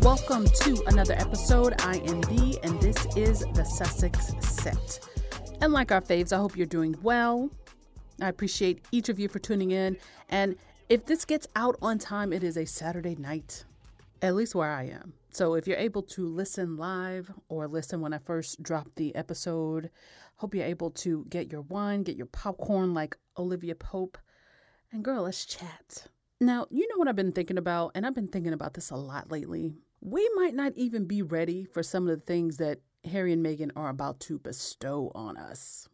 Welcome to another episode. I am B, and this is the Sussex Set. And like our faves, I hope you're doing well. I appreciate each of you for tuning in. And if this gets out on time, it is a Saturday night, at least where I am. So if you're able to listen live or listen when I first drop the episode, hope you're able to get your wine, get your popcorn like Olivia Pope. And girl, let's chat. Now, you know what I've been thinking about, and I've been thinking about this a lot lately. We might not even be ready for some of the things that Harry and Meghan are about to bestow on us.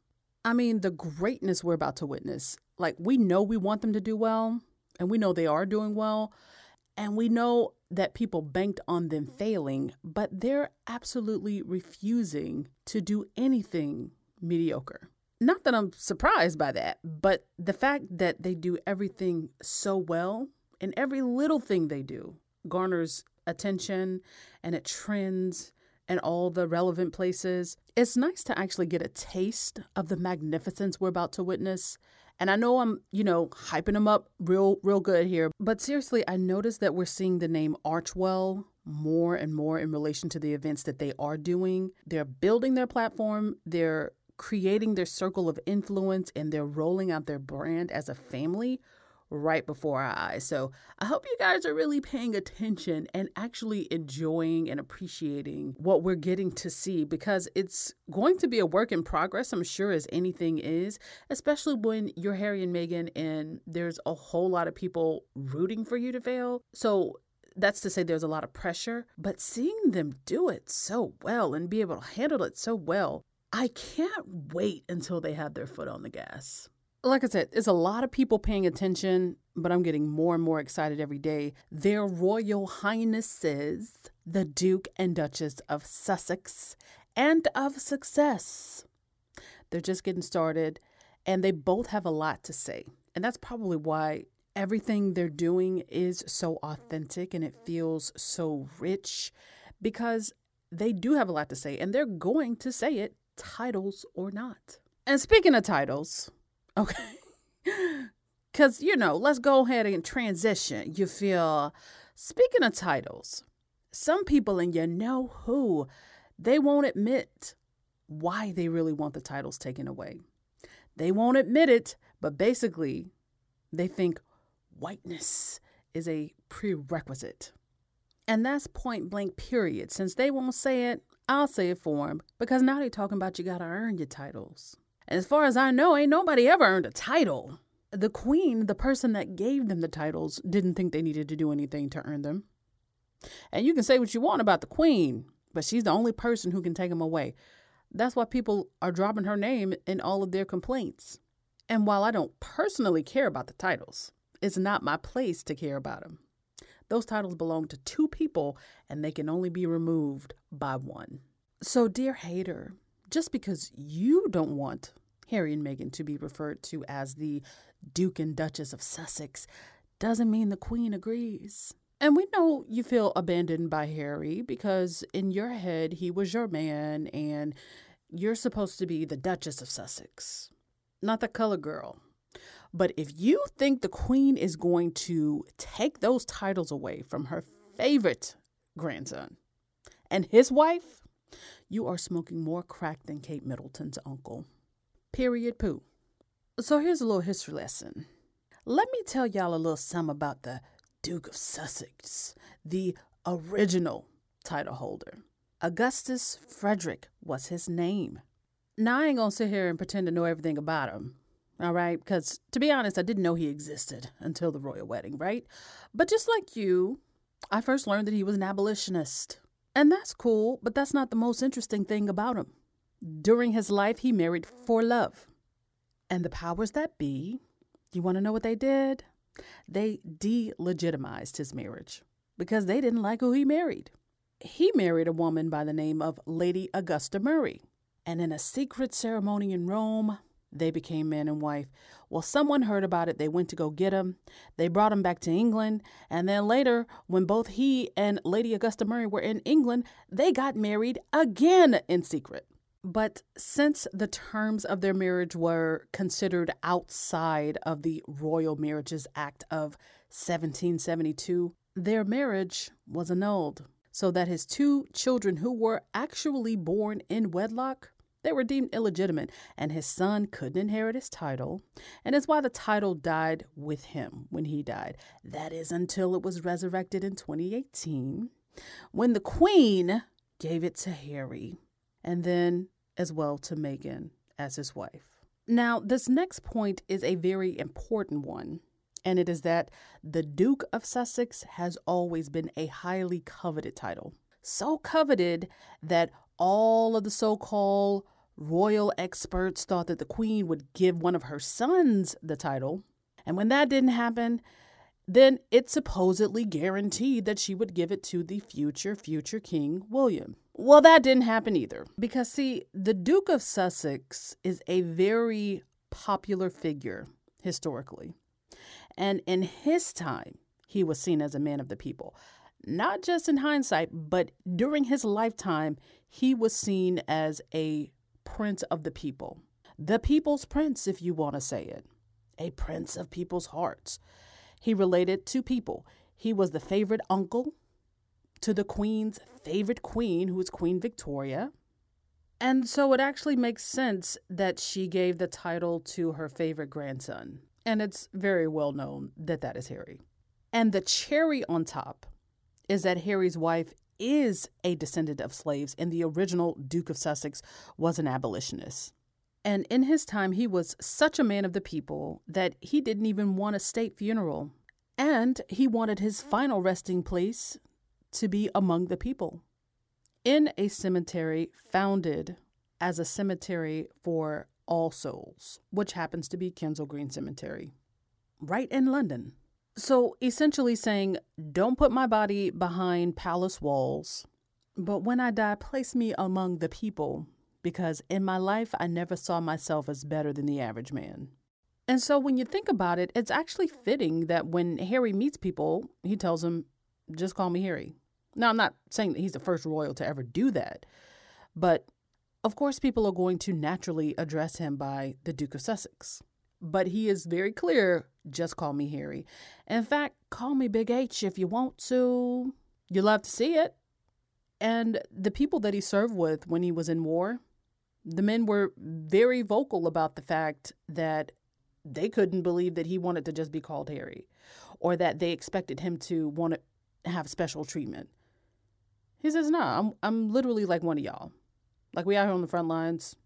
I mean, the greatness we're about to witness. Like, we know we want them to do well, and we know they are doing well, and we know that people banked on them failing, but they're absolutely refusing to do anything mediocre. Not that I'm surprised by that, but the fact that they do everything so well and every little thing they do garners attention and it trends and all the relevant places. It's nice to actually get a taste of the magnificence we're about to witness. And I know I'm, you know, hyping them up real, real good here. But seriously, I noticed that we're seeing the name Archewell more and more in relation to the events that they are doing. They're building their platform, they're creating their circle of influence, and they're rolling out their brand as a family right before our eyes. So I hope you guys are really paying attention and actually enjoying and appreciating what we're getting to see because it's going to be a work in progress, I'm sure, as anything is, especially when you're Harry and Meghan and there's a whole lot of people rooting for you to fail. So that's to say there's a lot of pressure, but seeing them do it so well and be able to handle it so well, I can't wait until they have their foot on the gas like I said, there's a lot of people paying attention, but I'm getting more and more excited every day. Their Royal Highnesses, the Duke and Duchess of Sussex and of Success. They're just getting started, and they both have a lot to say. And that's probably why everything they're doing is so authentic and it feels so rich because they do have a lot to say, and they're going to say it, titles or not. And speaking of titles, Okay. Because, you know, let's go ahead and transition. You feel, speaking of titles, some people, and you know who, they won't admit why they really want the titles taken away. They won't admit it, but basically, they think whiteness is a prerequisite. And that's point blank, period. Since they won't say it, I'll say it for them because now they're talking about you got to earn your titles. As far as I know, ain't nobody ever earned a title. The queen, the person that gave them the titles, didn't think they needed to do anything to earn them. And you can say what you want about the queen, but she's the only person who can take them away. That's why people are dropping her name in all of their complaints. And while I don't personally care about the titles, it's not my place to care about them. Those titles belong to two people and they can only be removed by one. So, dear hater, just because you don't want Harry and Meghan to be referred to as the Duke and Duchess of Sussex doesn't mean the Queen agrees. And we know you feel abandoned by Harry because in your head, he was your man and you're supposed to be the Duchess of Sussex, not the color girl. But if you think the Queen is going to take those titles away from her favorite grandson and his wife, you are smoking more crack than Kate Middleton's uncle. Period poo. So here's a little history lesson. Let me tell y'all a little something about the Duke of Sussex, the original title holder. Augustus Frederick was his name. Now, I ain't gonna sit here and pretend to know everything about him, all right? Because to be honest, I didn't know he existed until the royal wedding, right? But just like you, I first learned that he was an abolitionist. And that's cool, but that's not the most interesting thing about him. During his life, he married for love. And the powers that be, you want to know what they did? They delegitimized his marriage because they didn't like who he married. He married a woman by the name of Lady Augusta Murray. And in a secret ceremony in Rome, they became man and wife. Well, someone heard about it. They went to go get him. They brought him back to England. And then later, when both he and Lady Augusta Murray were in England, they got married again in secret. But since the terms of their marriage were considered outside of the Royal Marriages Act of 1772, their marriage was annulled, so that his two children, who were actually born in wedlock, they were deemed illegitimate, and his son couldn't inherit his title, and is why the title died with him when he died. That is until it was resurrected in 2018, when the Queen gave it to Harry, and then as well to Meghan as his wife. Now, this next point is a very important one, and it is that the Duke of Sussex has always been a highly coveted title. So coveted that all of the so called royal experts thought that the queen would give one of her sons the title. And when that didn't happen, then it supposedly guaranteed that she would give it to the future, future King William. Well, that didn't happen either. Because, see, the Duke of Sussex is a very popular figure historically. And in his time, he was seen as a man of the people. Not just in hindsight, but during his lifetime, he was seen as a prince of the people. The people's prince, if you want to say it. A prince of people's hearts. He related to people. He was the favorite uncle to the queen's favorite queen, who was Queen Victoria. And so it actually makes sense that she gave the title to her favorite grandson. And it's very well known that that is Harry. And the cherry on top is that Harry's wife is a descendant of slaves, and the original Duke of Sussex was an abolitionist. And in his time, he was such a man of the people that he didn't even want a state funeral. And he wanted his final resting place to be among the people in a cemetery founded as a cemetery for all souls, which happens to be Kensal Green Cemetery, right in London. So essentially saying, don't put my body behind palace walls, but when I die, place me among the people because in my life, I never saw myself as better than the average man. And so when you think about it, it's actually fitting that when Harry meets people, he tells them, just call me Harry. Now, I'm not saying that he's the first royal to ever do that, but of course, people are going to naturally address him by the Duke of Sussex. But he is very clear just call me Harry. In fact, call me Big H if you want to. You love to see it. And the people that he served with when he was in war, the men were very vocal about the fact that they couldn't believe that he wanted to just be called Harry or that they expected him to want to have special treatment. He says, "No, I'm I'm literally like one of y'all. Like we out here on the front lines.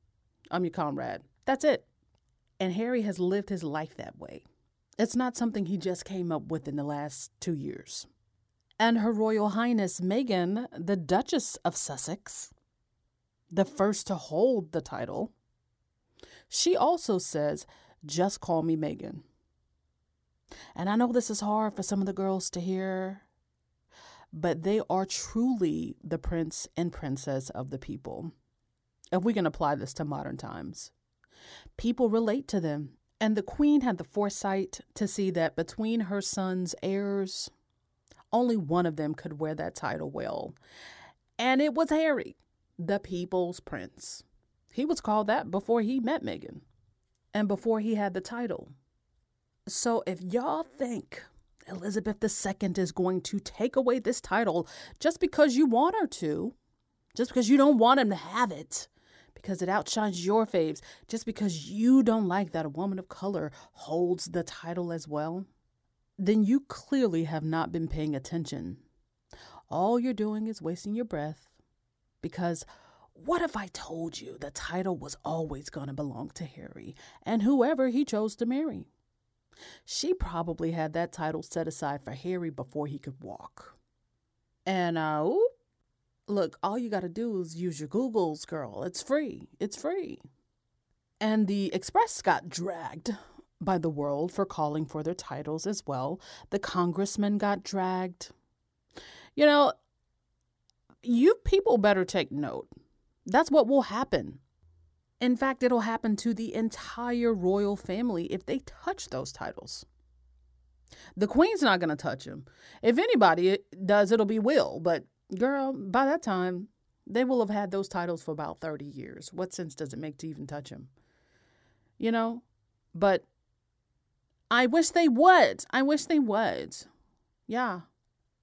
I'm your comrade. That's it." And Harry has lived his life that way. It's not something he just came up with in the last 2 years. And Her Royal Highness Meghan, the Duchess of Sussex, the first to hold the title, she also says, just call me Meghan. And I know this is hard for some of the girls to hear, but they are truly the prince and princess of the people. If we can apply this to modern times, people relate to them. And the queen had the foresight to see that between her son's heirs, only one of them could wear that title well. And it was Harry, the people's prince. He was called that before he met Meghan and before he had the title. So if y'all think Elizabeth II is going to take away this title just because you want her to, just because you don't want him to have it, because it outshines your faves, just because you don't like that a woman of color holds the title as well, then you clearly have not been paying attention. All you're doing is wasting your breath because what if I told you the title was always going to belong to Harry and whoever he chose to marry? She probably had that title set aside for Harry before he could walk. And uh, ooh, look, all you got to do is use your Googles, girl. It's free. It's free. And the Express got dragged by the world for calling for their titles as well. The congressmen got dragged. You know, you people better take note. That's what will happen. In fact, it'll happen to the entire royal family if they touch those titles. The queen's not going to touch them. If anybody does, it'll be Will. But girl, by that time, They will have had those titles for about 30 years. What sense does it make to even touch them? You know? But I wish they would. I wish they would. Yeah.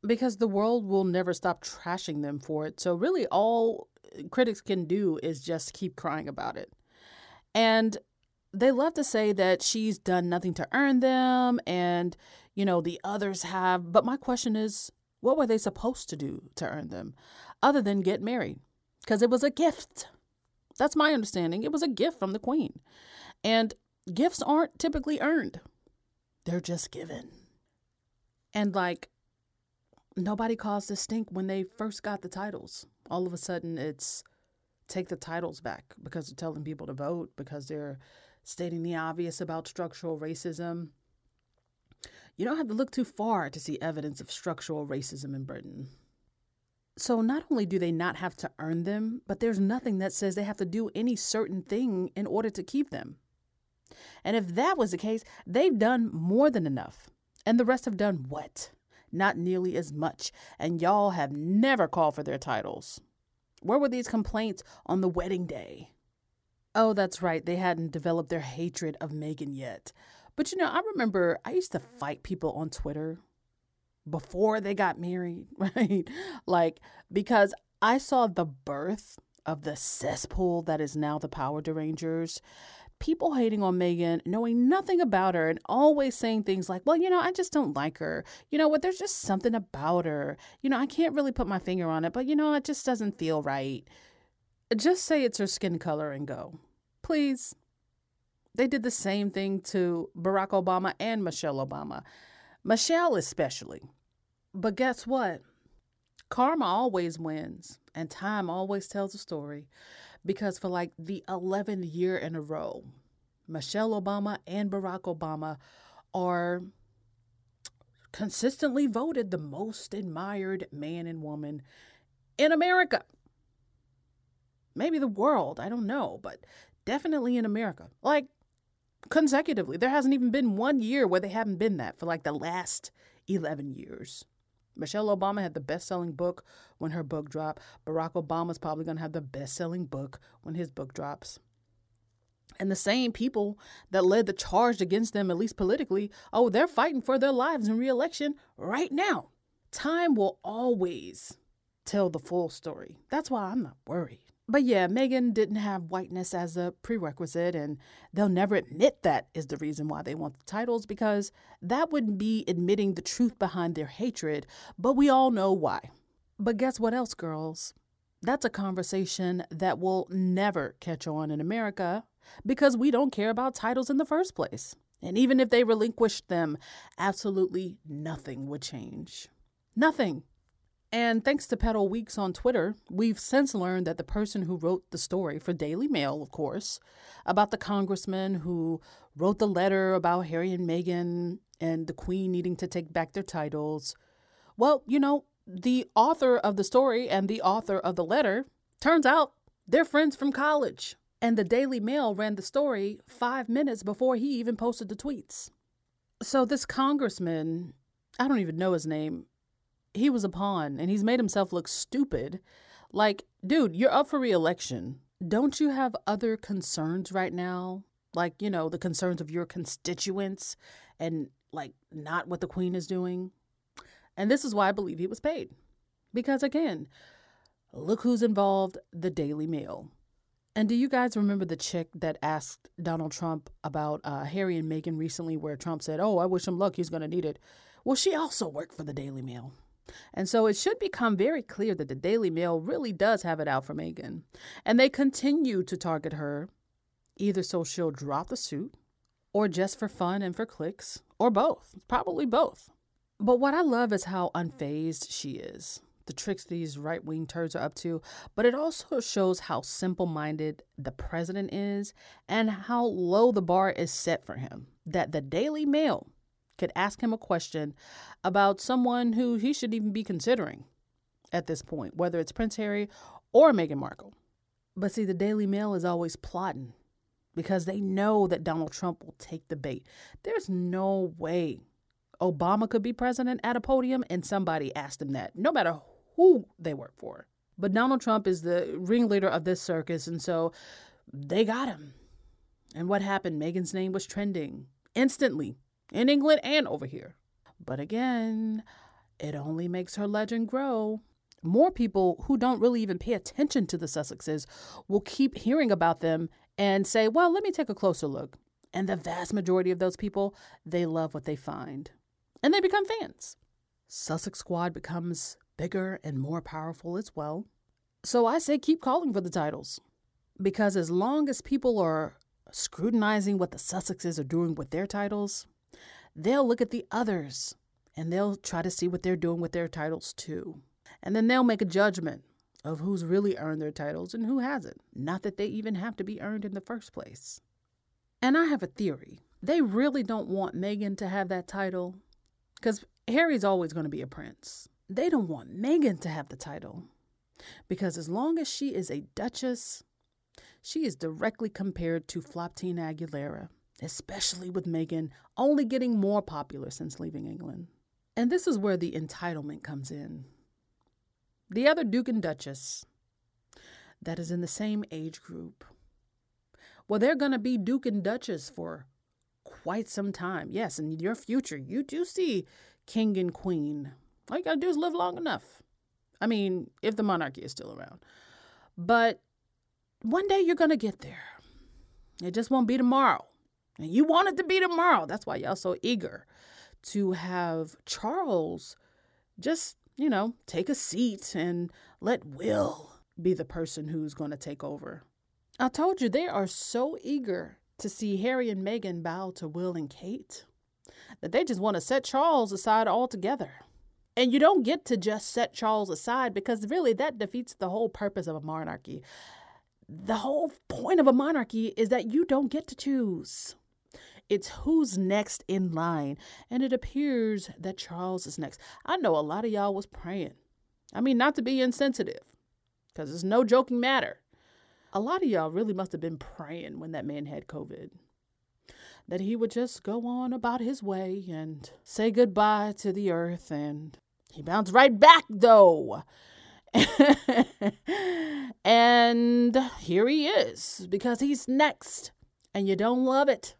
Because the world will never stop trashing them for it. So, really, all critics can do is just keep crying about it. And they love to say that she's done nothing to earn them and, you know, the others have. But my question is, what were they supposed to do to earn them other than get married? Because it was a gift. That's my understanding. It was a gift from the queen. And gifts aren't typically earned, they're just given. And like, nobody caused a stink when they first got the titles. All of a sudden, it's take the titles back because they're telling people to vote, because they're stating the obvious about structural racism. You don't have to look too far to see evidence of structural racism in Britain. So, not only do they not have to earn them, but there's nothing that says they have to do any certain thing in order to keep them. And if that was the case, they've done more than enough. And the rest have done what? Not nearly as much. And y'all have never called for their titles. Where were these complaints on the wedding day? Oh, that's right. They hadn't developed their hatred of Meghan yet. But you know, I remember I used to fight people on Twitter before they got married, right? Like, because I saw the birth of the cesspool that is now the Power Derangers people hating on Meghan, knowing nothing about her, and always saying things like, well, you know, I just don't like her. You know what? There's just something about her. You know, I can't really put my finger on it, but you know, it just doesn't feel right. Just say it's her skin color and go. Please. They did the same thing to Barack Obama and Michelle Obama. Michelle, especially. But guess what? Karma always wins, and time always tells a story because for like the 11th year in a row, Michelle Obama and Barack Obama are consistently voted the most admired man and woman in America. Maybe the world, I don't know, but definitely in America. Like consecutively. There hasn't even been one year where they haven't been that for like the last 11 years. Michelle Obama had the best selling book when her book dropped. Barack Obama's probably going to have the best selling book when his book drops. And the same people that led the charge against them, at least politically, oh, they're fighting for their lives in reelection right now. Time will always tell the full story. That's why I'm not worried. But yeah, Meghan didn't have whiteness as a prerequisite, and they'll never admit that is the reason why they want the titles because that would be admitting the truth behind their hatred, but we all know why. But guess what else, girls? That's a conversation that will never catch on in America because we don't care about titles in the first place. And even if they relinquished them, absolutely nothing would change. Nothing. And thanks to Pedal Weeks on Twitter, we've since learned that the person who wrote the story for Daily Mail, of course, about the congressman who wrote the letter about Harry and Meghan and the Queen needing to take back their titles, well, you know, the author of the story and the author of the letter turns out they're friends from college. And the Daily Mail ran the story five minutes before he even posted the tweets. So this congressman, I don't even know his name, he was a pawn and he's made himself look stupid. Like, dude, you're up for reelection. Don't you have other concerns right now? Like, you know, the concerns of your constituents and like not what the queen is doing? And this is why I believe he was paid. Because again, look who's involved the Daily Mail. And do you guys remember the chick that asked Donald Trump about uh, Harry and Meghan recently, where Trump said, Oh, I wish him luck. He's going to need it. Well, she also worked for the Daily Mail. And so it should become very clear that the Daily Mail really does have it out for Meghan. And they continue to target her, either so she'll drop the suit, or just for fun and for clicks, or both. Probably both. But what I love is how unfazed she is. The tricks these right wing turds are up to, but it also shows how simple minded the president is and how low the bar is set for him. That the Daily Mail could ask him a question about someone who he should even be considering at this point, whether it's Prince Harry or Meghan Markle. But see, the Daily Mail is always plotting because they know that Donald Trump will take the bait. There's no way Obama could be president at a podium and somebody asked him that, no matter who they work for. But Donald Trump is the ringleader of this circus, and so they got him. And what happened? Meghan's name was trending instantly in England and over here. But again, it only makes her legend grow. More people who don't really even pay attention to the Sussexes will keep hearing about them and say, well, let me take a closer look. And the vast majority of those people, they love what they find and they become fans. Sussex Squad becomes bigger and more powerful as well. So I say keep calling for the titles because as long as people are scrutinizing what the Sussexes are doing with their titles, they'll look at the others and they'll try to see what they're doing with their titles too. And then they'll make a judgment of who's really earned their titles and who hasn't. Not that they even have to be earned in the first place. And I have a theory. They really don't want Meghan to have that title because Harry's always going to be a prince. They don't want Meghan to have the title because as long as she is a duchess, she is directly compared to Floptina Aguilera, especially with Meghan only getting more popular since leaving England. And this is where the entitlement comes in. The other Duke and Duchess that is in the same age group. Well, they're going to be Duke and Duchess for quite some time. Yes, in your future, you do see king and queen. All you got to do is live long enough. I mean, if the monarchy is still around. But one day you're going to get there. It just won't be tomorrow. And you want it to be tomorrow. That's why y'all so eager to have Charles just, you know, take a seat and let Will be the person who's going to take over. I told you they are so eager to see Harry and Meghan bow to Will and Kate that they just want to set Charles aside altogether. And you don't get to just set Charles aside because really that defeats the whole purpose of a monarchy. The whole point of a monarchy is that you don't get to choose. It's who's next in line. And it appears that Charles is next. I know a lot of y'all was praying. I mean, not to be insensitive, because it's no joking matter. A lot of y'all really must have been praying when that man had COVID that he would just go on about his way and say goodbye to the earth. And he bounced right back, though. and here he is because he's next. And you don't love it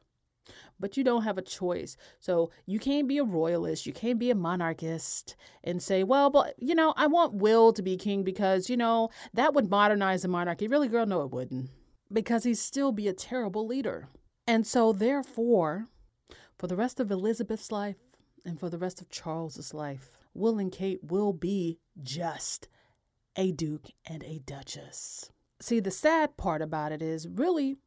but you don't have a choice. So you can't be a royalist, you can't be a monarchist and say, well, but you know, I want Will to be king because, you know, that would modernize the monarchy. Really, girl, no, it wouldn't. Because he'd still be a terrible leader. And so, therefore, for the rest of Elizabeth's life and for the rest of Charles's life, Will and Kate will be just a duke and a duchess. See, the sad part about it is really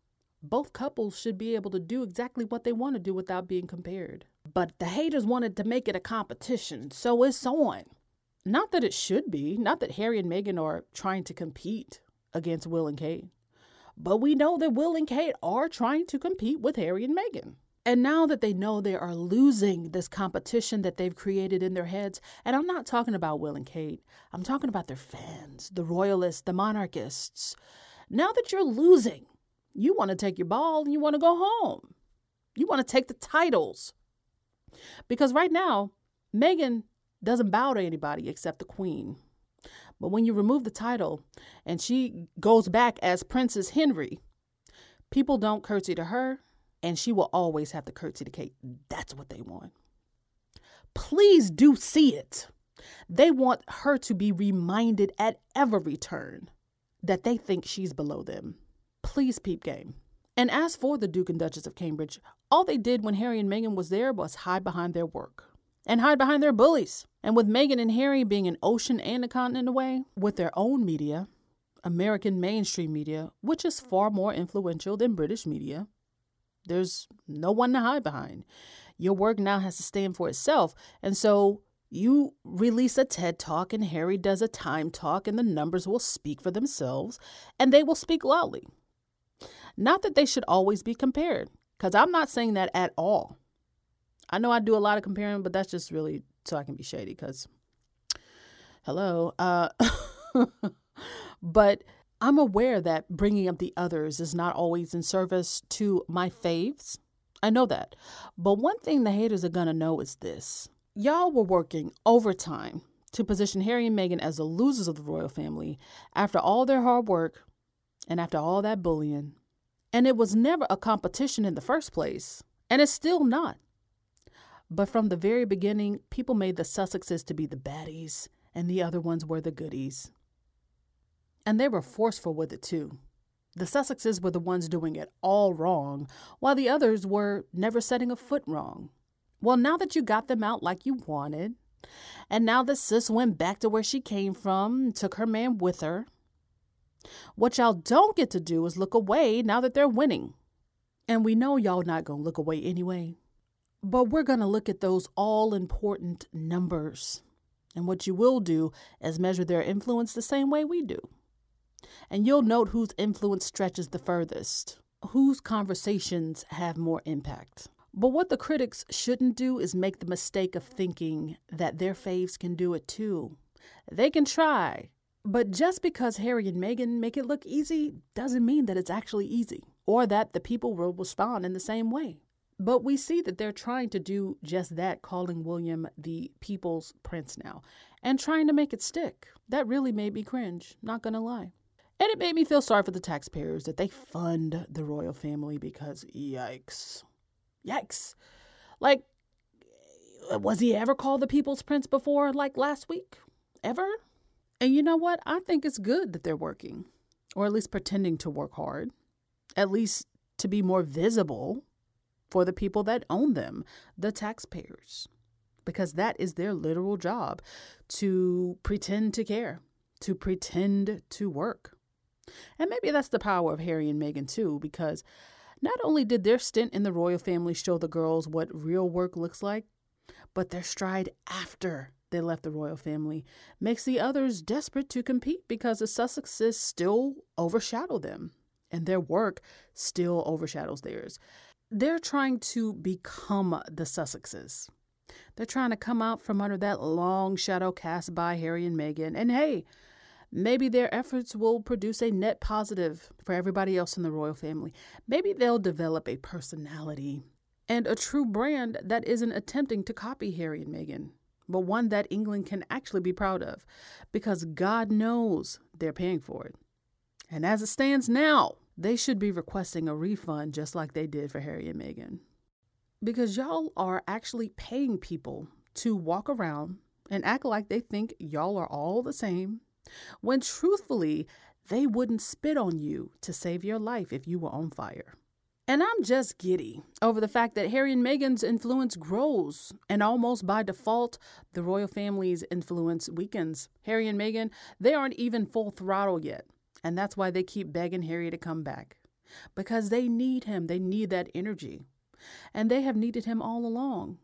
both couples should be able to do exactly what they want to do without being compared. But the haters wanted to make it a competition, so it's on. Not that it should be, not that Harry and Meghan are trying to compete against Will and Kate, but we know that Will and Kate are trying to compete with Harry and Meghan. And now that they know they are losing this competition that they've created in their heads, and I'm not talking about Will and Kate, I'm talking about their fans, the royalists, the monarchists. Now that you're losing, you want to take your ball and you want to go home. You want to take the titles. Because right now, Meghan doesn't bow to anybody except the queen. But when you remove the title and she goes back as Princess Henry, people don't curtsy to her and she will always have to curtsy to Kate. That's what they want. Please do see it. They want her to be reminded at every turn that they think she's below them. Please peep game. And as for the Duke and Duchess of Cambridge, all they did when Harry and Meghan was there was hide behind their work and hide behind their bullies. And with Meghan and Harry being an ocean and a continent away, with their own media, American mainstream media, which is far more influential than British media, there's no one to hide behind. Your work now has to stand for itself. And so you release a TED talk, and Harry does a time talk, and the numbers will speak for themselves, and they will speak loudly. Not that they should always be compared, because I'm not saying that at all. I know I do a lot of comparing, but that's just really so I can be shady, because hello. Uh, but I'm aware that bringing up the others is not always in service to my faves. I know that. But one thing the haters are going to know is this y'all were working overtime to position Harry and Meghan as the losers of the royal family after all their hard work and after all that bullying. And it was never a competition in the first place, and it's still not. But from the very beginning, people made the Sussexes to be the baddies, and the other ones were the goodies. And they were forceful with it too. The Sussexes were the ones doing it all wrong, while the others were never setting a foot wrong. Well, now that you got them out like you wanted, and now that sis went back to where she came from, took her man with her, what y'all don't get to do is look away now that they're winning. And we know y'all not gonna look away anyway. But we're gonna look at those all important numbers. And what you will do is measure their influence the same way we do and you'll note whose influence stretches the furthest, whose conversations have more impact. But what the critics shouldn't do is make the mistake of thinking that their faves can do it too. They can try, but just because Harry and Meghan make it look easy doesn't mean that it's actually easy or that the people will respond in the same way. But we see that they're trying to do just that, calling William the people's prince now and trying to make it stick. That really made me cringe, not gonna lie. And it made me feel sorry for the taxpayers that they fund the royal family because yikes. Yikes. Like, was he ever called the People's Prince before, like last week? Ever? And you know what? I think it's good that they're working, or at least pretending to work hard, at least to be more visible for the people that own them, the taxpayers, because that is their literal job to pretend to care, to pretend to work. And maybe that's the power of Harry and Meghan, too, because not only did their stint in the royal family show the girls what real work looks like, but their stride after they left the royal family makes the others desperate to compete because the Sussexes still overshadow them and their work still overshadows theirs. They're trying to become the Sussexes. They're trying to come out from under that long shadow cast by Harry and Meghan. And hey, Maybe their efforts will produce a net positive for everybody else in the royal family. Maybe they'll develop a personality and a true brand that isn't attempting to copy Harry and Meghan, but one that England can actually be proud of because God knows they're paying for it. And as it stands now, they should be requesting a refund just like they did for Harry and Meghan. Because y'all are actually paying people to walk around and act like they think y'all are all the same when truthfully, they wouldn't spit on you to save your life if you were on fire. And I'm just giddy over the fact that Harry and Meghan's influence grows, and almost by default, the royal family's influence weakens. Harry and Meghan, they aren't even full throttle yet, and that's why they keep begging Harry to come back. Because they need him, they need that energy. And they have needed him all along.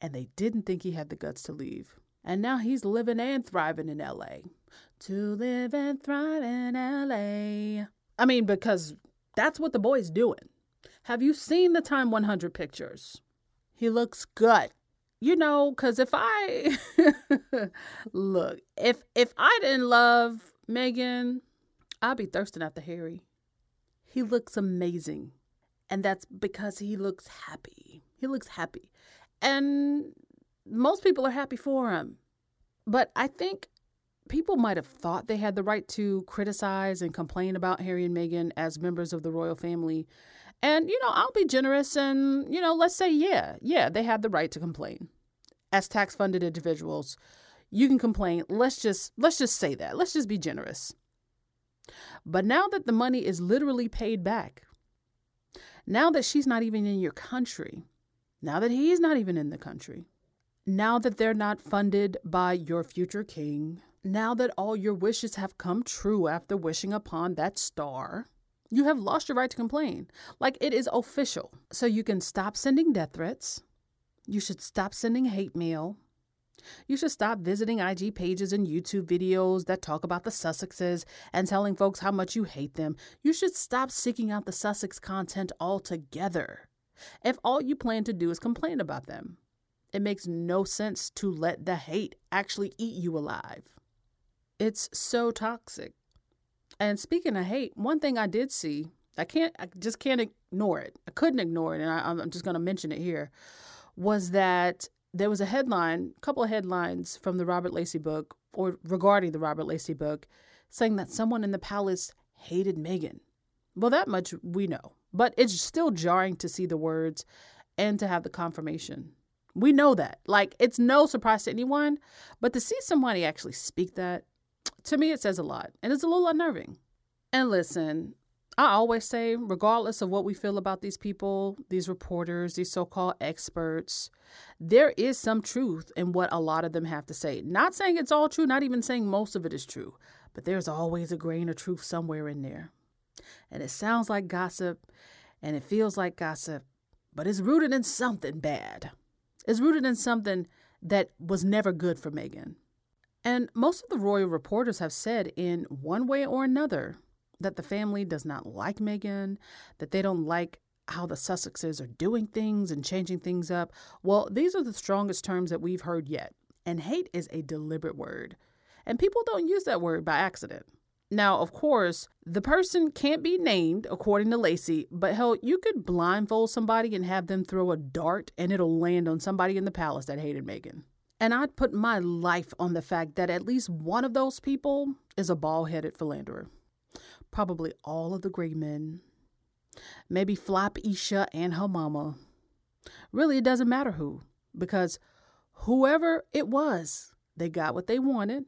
And they didn't think he had the guts to leave. And now he's living and thriving in LA. To live and thrive in LA. I mean, because that's what the boy's doing. Have you seen the Time 100 pictures? He looks good. You know, cuz if I look, if if I didn't love Meghan, I'd be thirsting after Harry. He looks amazing. And that's because he looks happy. He looks happy. And most people are happy for him. But I think people might have thought they had the right to criticize and complain about Harry and Meghan as members of the royal family. And, you know, I'll be generous and, you know, let's say, yeah, yeah, they had the right to complain. As tax funded individuals, you can complain. Let's just let's just say that. Let's just be generous. But now that the money is literally paid back, now that she's not even in your country, now that he's not even in the country, now that they're not funded by your future king, now that all your wishes have come true after wishing upon that star, you have lost your right to complain. Like it is official. So you can stop sending death threats. You should stop sending hate mail. You should stop visiting IG pages and YouTube videos that talk about the Sussexes and telling folks how much you hate them. You should stop seeking out the Sussex content altogether. If all you plan to do is complain about them. It makes no sense to let the hate actually eat you alive. It's so toxic. And speaking of hate, one thing I did see, I can't, I just can't ignore it. I couldn't ignore it, and I, I'm just going to mention it here, was that there was a headline, a couple of headlines from the Robert Lacey book or regarding the Robert Lacey book saying that someone in the palace hated Meghan. Well, that much we know, but it's still jarring to see the words and to have the confirmation. We know that. Like, it's no surprise to anyone, but to see somebody actually speak that, to me, it says a lot and it's a little unnerving. And listen, I always say, regardless of what we feel about these people, these reporters, these so called experts, there is some truth in what a lot of them have to say. Not saying it's all true, not even saying most of it is true, but there's always a grain of truth somewhere in there. And it sounds like gossip and it feels like gossip, but it's rooted in something bad. It's rooted in something that was never good for Meghan. And most of the royal reporters have said in one way or another that the family does not like Meghan, that they don't like how the Sussexes are doing things and changing things up. Well, these are the strongest terms that we've heard yet. And hate is a deliberate word. And people don't use that word by accident. Now, of course, the person can't be named according to Lacey, but hell, you could blindfold somebody and have them throw a dart and it'll land on somebody in the palace that hated Meghan. And I'd put my life on the fact that at least one of those people is a bald headed philanderer probably all of the gray men, maybe Flop Isha and her mama. Really, it doesn't matter who, because whoever it was, they got what they wanted.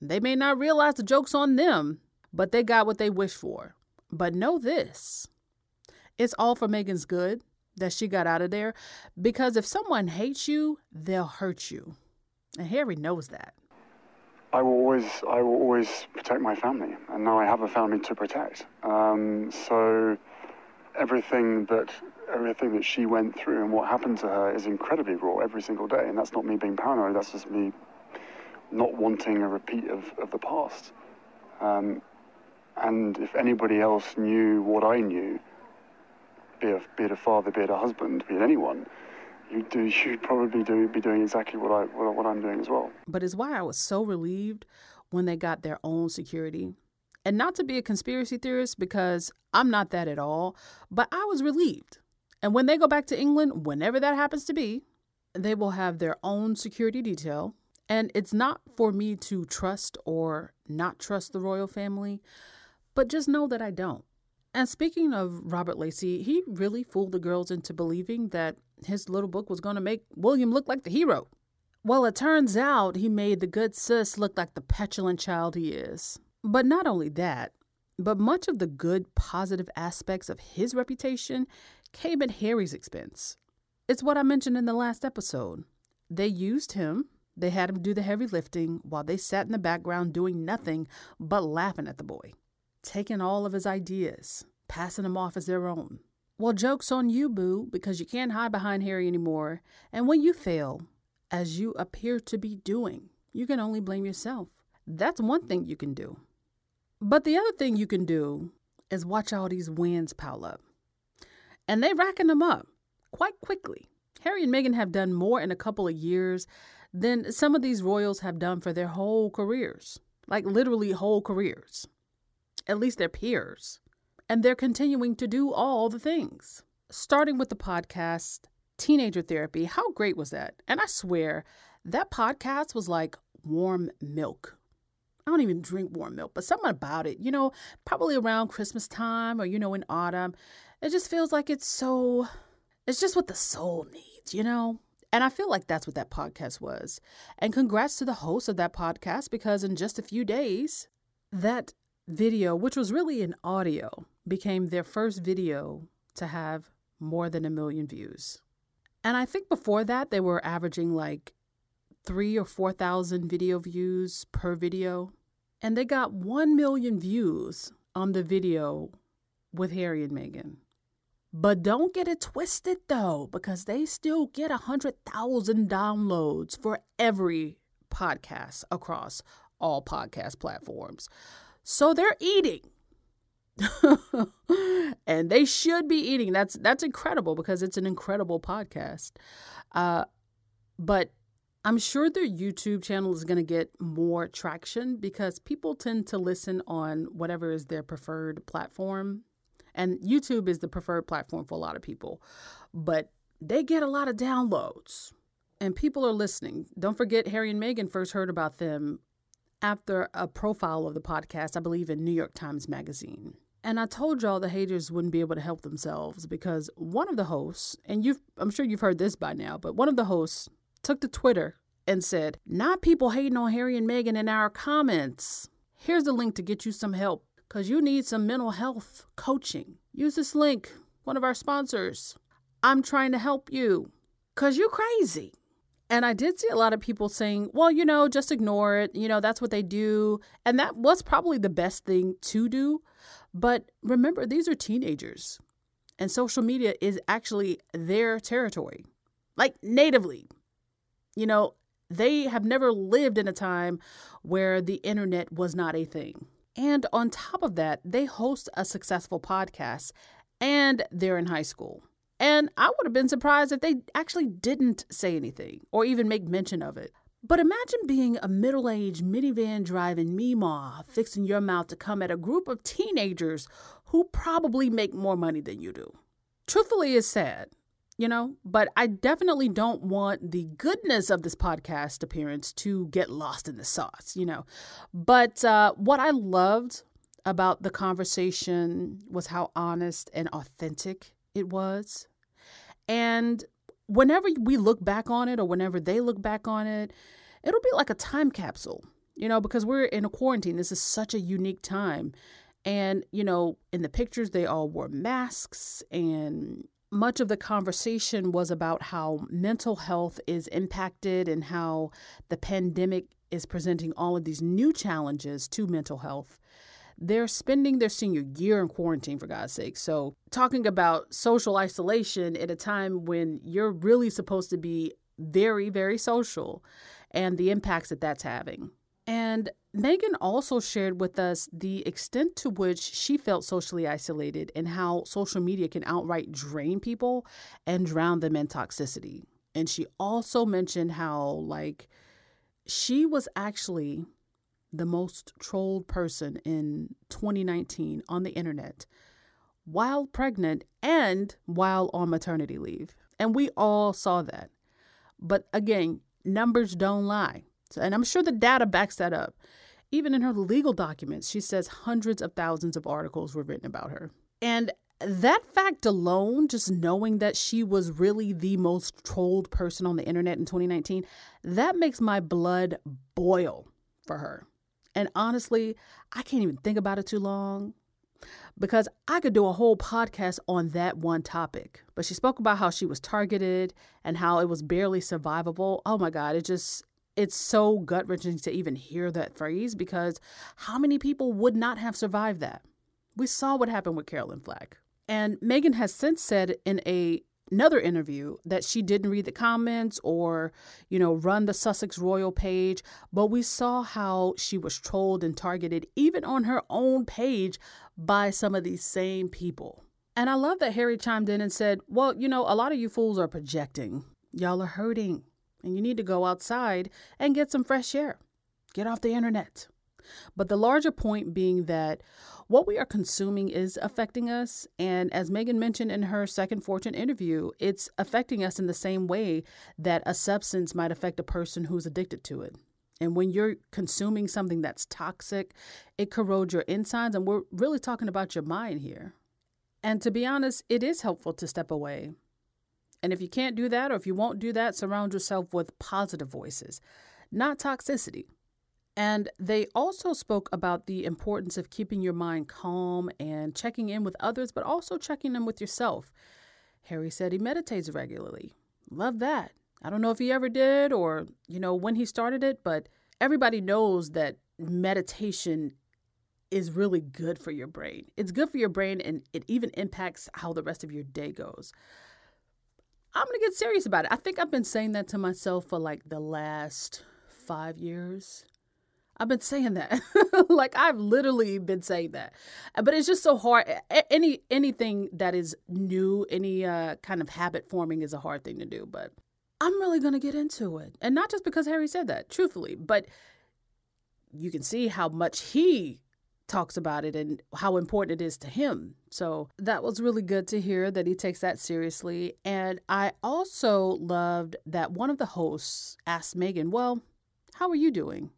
They may not realize the joke's on them, but they got what they wished for. But know this it's all for Meghan's good that she got out of there, because if someone hates you, they'll hurt you. And Harry knows that. I will always, I will always protect my family, and now I have a family to protect. Um, so everything that, everything that she went through and what happened to her is incredibly raw every single day, and that's not me being paranoid. That's just me not wanting a repeat of, of the past. Um, and if anybody else knew what I knew, be it, be it a father, be it a husband, be it anyone, you do you'd probably do be doing exactly what I what, what I'm doing as well. But it's why I was so relieved when they got their own security. And not to be a conspiracy theorist because I'm not that at all, but I was relieved. And when they go back to England, whenever that happens to be, they will have their own security detail. And it's not for me to trust or not trust the royal family, but just know that I don't. And speaking of Robert Lacey, he really fooled the girls into believing that his little book was going to make William look like the hero. Well, it turns out he made the good sis look like the petulant child he is. But not only that, but much of the good, positive aspects of his reputation came at Harry's expense. It's what I mentioned in the last episode. They used him, they had him do the heavy lifting while they sat in the background doing nothing but laughing at the boy taking all of his ideas, passing them off as their own. Well, joke's on you, boo, because you can't hide behind Harry anymore. And when you fail, as you appear to be doing, you can only blame yourself. That's one thing you can do. But the other thing you can do is watch all these wins pile up. And they're racking them up quite quickly. Harry and Meghan have done more in a couple of years than some of these royals have done for their whole careers, like literally whole careers at least their peers. And they're continuing to do all the things. Starting with the podcast, Teenager Therapy, how great was that? And I swear, that podcast was like warm milk. I don't even drink warm milk, but something about it, you know, probably around Christmas time or, you know, in autumn, it just feels like it's so, it's just what the soul needs, you know? And I feel like that's what that podcast was. And congrats to the host of that podcast because in just a few days, that video, which was really an audio, became their first video to have more than a million views. And I think before that, they were averaging like three or 4,000 video views per video. And they got 1 million views on the video with Harry and Meghan. But don't get it twisted though, because they still get 100,000 downloads for every podcast across all podcast platforms. So they're eating. and they should be eating. That's that's incredible because it's an incredible podcast. Uh, but I'm sure their YouTube channel is going to get more traction because people tend to listen on whatever is their preferred platform. And YouTube is the preferred platform for a lot of people. But they get a lot of downloads. and people are listening. Don't forget, Harry and Meghan first heard about them after a profile of the podcast, I believe, in New York Times Magazine. And I told y'all the haters wouldn't be able to help themselves because one of the hosts, and you've I'm sure you've heard this by now, but one of the hosts took to Twitter and said, Not people hating on Harry and Meghan in our comments. Here's the link to get you some help because you need some mental health coaching. Use this link, one of our sponsors. I'm trying to help you because you're crazy. And I did see a lot of people saying, well, you know, just ignore it. You know, that's what they do. And that was probably the best thing to do. But remember, these are teenagers, and social media is actually their territory, like natively. You know, they have never lived in a time where the internet was not a thing. And on top of that, they host a successful podcast and they're in high school. And I would have been surprised if they actually didn't say anything or even make mention of it. But imagine being a middle aged minivan driving Meemaw, fixing your mouth to come at a group of teenagers who probably make more money than you do. Truthfully, it's sad, you know, but I definitely don't want the goodness of this podcast appearance to get lost in the sauce, you know. But uh, what I loved about the conversation was how honest and authentic it was. And whenever we look back on it or whenever they look back on it, it'll be like a time capsule, you know, because we're in a quarantine. This is such a unique time. And, you know, in the pictures, they all wore masks, and much of the conversation was about how mental health is impacted and how the pandemic is presenting all of these new challenges to mental health. They're spending their senior year in quarantine, for God's sake. So, talking about social isolation at a time when you're really supposed to be very, very social and the impacts that that's having. And Meghan also shared with us the extent to which she felt socially isolated and how social media can outright drain people and drown them in toxicity. And she also mentioned how, like, she was actually the most trolled person in 2019 on the internet while pregnant and while on maternity leave. And we all saw that. But again, numbers don't lie. And I'm sure the data backs that up. Even in her legal documents, she says hundreds of thousands of articles were written about her. And that fact alone, just knowing that she was really the most trolled person on the internet in 2019, that makes my blood boil for her. And honestly, I can't even think about it too long because I could do a whole podcast on that one topic. But she spoke about how she was targeted and how it was barely survivable. Oh my God, it just, it's so gut wrenching to even hear that phrase because how many people would not have survived that? We saw what happened with Caroline Flack. And Meghan has since said in a another interview that she didn't read the comments or, you know, run the Sussex Royal page, but we saw how she was trolled and targeted even on her own page by some of these same people. And I love that Harry chimed in and said, Well, you know, a lot of you fools are projecting. Y'all are hurting, and you need to go outside and get some fresh air. Get off the internet. But the larger point being that what we are consuming is affecting us. And as Meghan mentioned in her second Fortune interview, it's affecting us in the same way that a substance might affect a person who's addicted to it. And when you're consuming something that's toxic, it corrodes your insides. And we're really talking about your mind here. And to be honest, it is helpful to step away. And if you can't do that, or if you won't do that, surround yourself with positive voices, not toxicity. And they also spoke about the importance of keeping your mind calm and checking in with others, but also checking in with yourself. Harry said he meditates regularly. Love that. I don't know if he ever did or, you know, when he started it, but everybody knows that meditation is really good for your brain. It's good for your brain and it even impacts how the rest of your day goes. I'm going to get serious about it. I think I've been saying that to myself for like the last five years. I've been saying that. like I've literally been saying that. Uh, but it's just so hard any anything that is new, any uh kind of habit forming is a hard thing to do, but I'm really going to get into it. And not just because Harry said that, truthfully, but you can see how much he talks about it and how important it is to him. So that was really good to hear that he takes that seriously. And I also loved that one of the hosts asked Meghan, Well, how are you doing?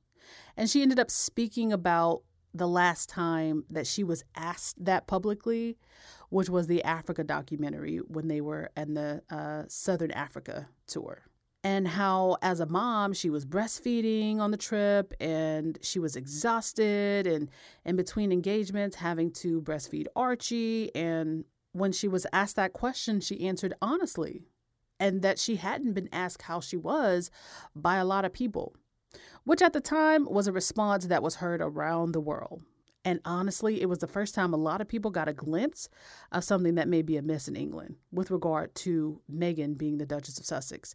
And she ended up speaking about the last time that she was asked that publicly, which was the Africa documentary when they were in the uh, Southern Africa tour. And how as a mom she was breastfeeding on the trip and she was exhausted and in between engagements having to breastfeed Archie. And when she was asked that question she answered honestly and that she hadn't been asked how she was by a lot of people which at the time was a response that was heard around the world and honestly, it was the first time a lot of people got a glimpse of something that may be amiss in England with regard to Meghan being the Duchess of Sussex.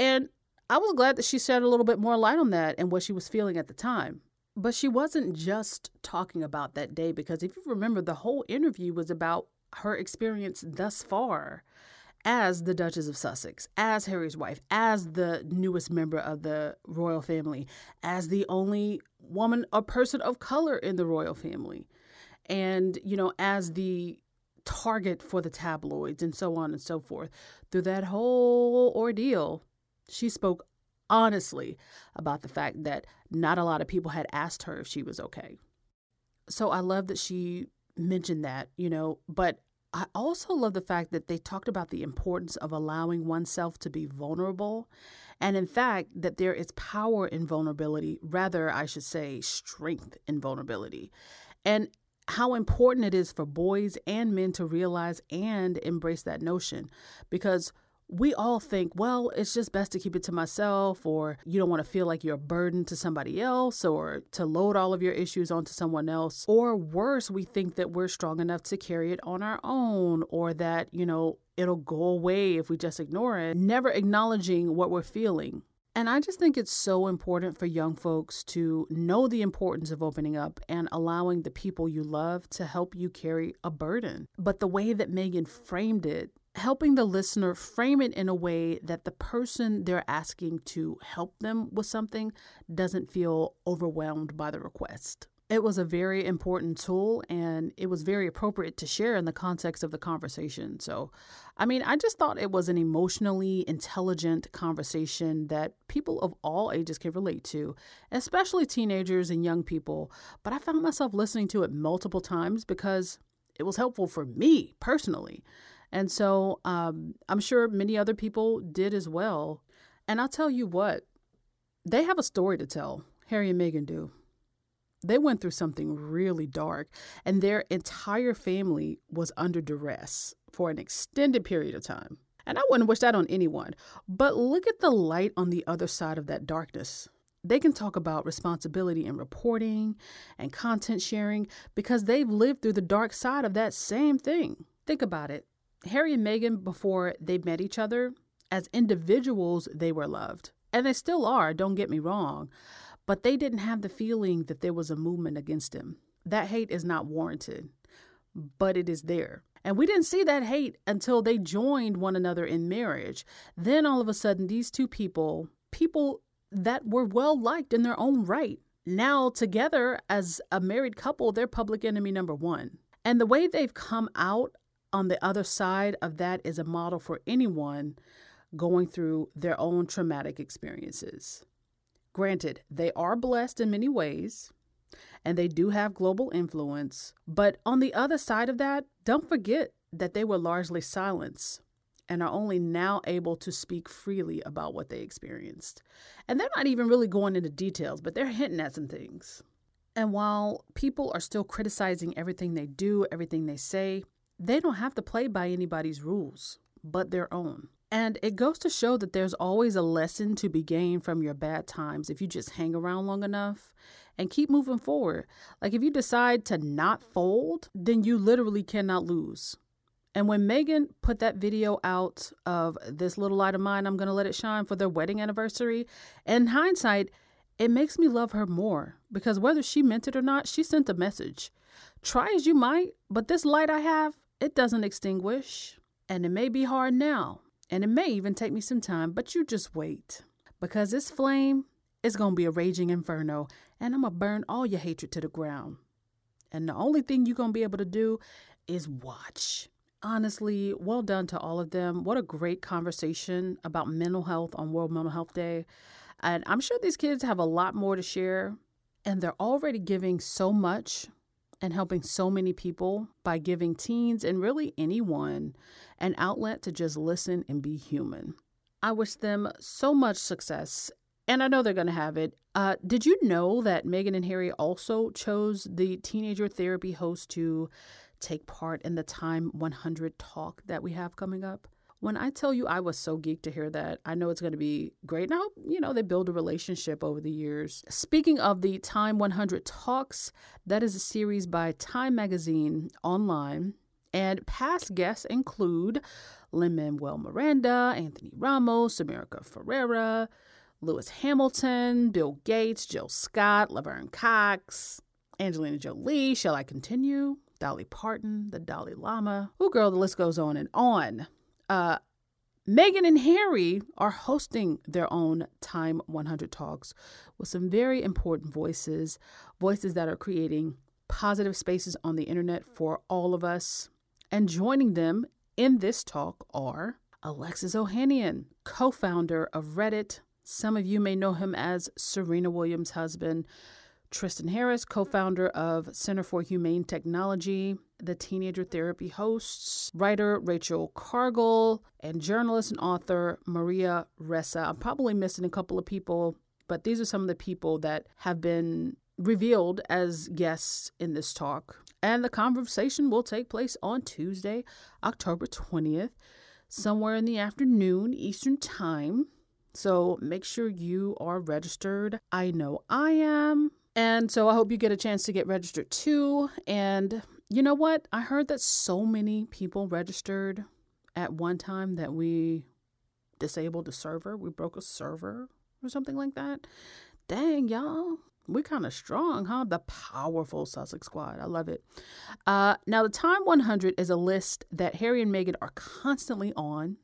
And I was glad that she shed a little bit more light on that and what she was feeling at the time. But she wasn't just talking about that day because if you remember, the whole interview was about her experience thus far as the Duchess of Sussex, as Harry's wife, as the newest member of the royal family, as the only woman or person of color in the royal family, and, you know, as the target for the tabloids and so on and so forth. Through that whole ordeal, she spoke honestly about the fact that not a lot of people had asked her if she was okay. So I love that she mentioned that, you know, but I also love the fact that they talked about the importance of allowing oneself to be vulnerable. And in fact, that there is power in vulnerability, rather, I should say, strength in vulnerability. And how important it is for boys and men to realize and embrace that notion because we all think, well, it's just best to keep it to myself, or you don't want to feel like you're a burden to somebody else, or to load all of your issues onto someone else. Or worse, we think that we're strong enough to carry it on our own, or that, you know, it'll go away if we just ignore it, never acknowledging what we're feeling. And I just think it's so important for young folks to know the importance of opening up and allowing the people you love to help you carry a burden. But the way that Meghan framed it helping the listener frame it in a way that the person they're asking to help them with something doesn't feel overwhelmed by the request. It was a very important tool and it was very appropriate to share in the context of the conversation. So, I mean, I just thought it was an emotionally intelligent conversation that people of all ages can relate to, especially teenagers and young people. But I found myself listening to it multiple times because it was helpful for me personally. And so um, I'm sure many other people did as well. And I'll tell you what, they have a story to tell. Harry and Meghan do. They went through something really dark, and their entire family was under duress for an extended period of time. And I wouldn't wish that on anyone. But look at the light on the other side of that darkness. They can talk about responsibility in reporting and content sharing because they've lived through the dark side of that same thing. Think about it. Harry and Meghan, before they met each other, as individuals, they were loved. And they still are, don't get me wrong. But they didn't have the feeling that there was a movement against him. That hate is not warranted, but it is there. And we didn't see that hate until they joined one another in marriage. Then all of a sudden, these two people, people that were well liked in their own right, now together as a married couple, they're public enemy number one. And the way they've come out on the other side of that is a model for anyone going through their own traumatic experiences. Granted, they are blessed in many ways and they do have global influence, but on the other side of that, don't forget that they were largely silenced and are only now able to speak freely about what they experienced. And they're not even really going into details, but they're hinting at some things. And while people are still criticizing everything they do, everything they say, they don't have to play by anybody's rules but their own. And it goes to show that there's always a lesson to be gained from your bad times if you just hang around long enough and keep moving forward. Like if you decide to not fold, then you literally cannot lose. And when Meghan put that video out of this little light of mine, I'm going to let it shine for their wedding anniversary, in hindsight, it makes me love her more because whether she meant it or not, she sent a message. Try as you might, but this light I have, it doesn't extinguish, and it may be hard now, and it may even take me some time, but you just wait. Because this flame is going to be a raging inferno, and I'm going to burn all your hatred to the ground. And the only thing you're going to be able to do is watch. Honestly, well done to all of them. What a great conversation about mental health on World Mental Health Day. And I'm sure these kids have a lot more to share, and they're already giving so much and helping so many people by giving teens and really anyone an outlet to just listen and be human. I wish them so much success, and I know they're going to have it. Uh, did you know that Meghan and Harry also chose the teenager therapy host to take part in the Time 100 talk that we have coming up. When I tell you I was so geeked to hear that, I know it's going to be great. Now, you know, they build a relationship over the years. Speaking of the Time 100 Talks, that is a series by Time Magazine online. And past guests include Lin Manuel Miranda, Anthony Ramos, America Ferrera, Lewis Hamilton, Bill Gates, Jill Scott, Laverne Cox, Angelina Jolie. Shall I continue? Dolly Parton, the Dalai Lama. Oh, girl, the list goes on and on. Uh, Meghan and Harry are hosting their own Time 100 talks with some very important voices, voices that are creating positive spaces on the internet for all of us. And joining them in this talk are Alexis Ohanian, co founder of Reddit. Some of you may know him as Serena Williams' husband. Tristan Harris, co founder of Center for Humane Technology, the Teenager Therapy hosts, writer Rachel Cargle, and journalist and author Maria Ressa. I'm probably missing a couple of people, but these are some of the people that have been revealed as guests in this talk. And the conversation will take place on Tuesday, October 20th, somewhere in the afternoon, Eastern Time. So make sure you are registered. I know I am. And so I hope you get a chance to get registered too. And you know what? I heard that so many people registered at one time that we disabled the server. We broke a server or something like that. Dang, y'all. We kind of strong, huh? The powerful Sussex squad. I love it. Uh, now, the Time 100 is a list that Harry and Meghan are constantly on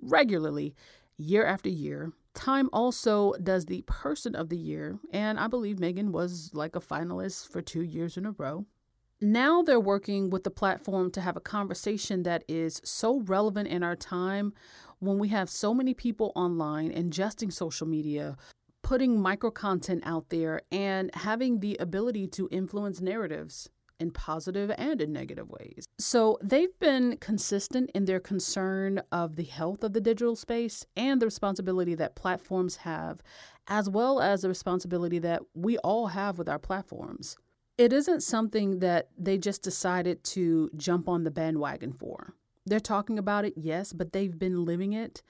regularly, year after year. Time also does the Person of the Year, and I believe Meghan was like a finalist for two years in a row. Now they're working with the platform to have a conversation that is so relevant in our time when we have so many people online ingesting social media, putting micro content out there, and having the ability to influence narratives in positive and in negative ways. So they've been consistent in their concern of the health of the digital space and the responsibility that platforms have, as well as the responsibility that we all have with our platforms. It isn't something that they just decided to jump on the bandwagon for. They're talking about it, yes, but they've been living it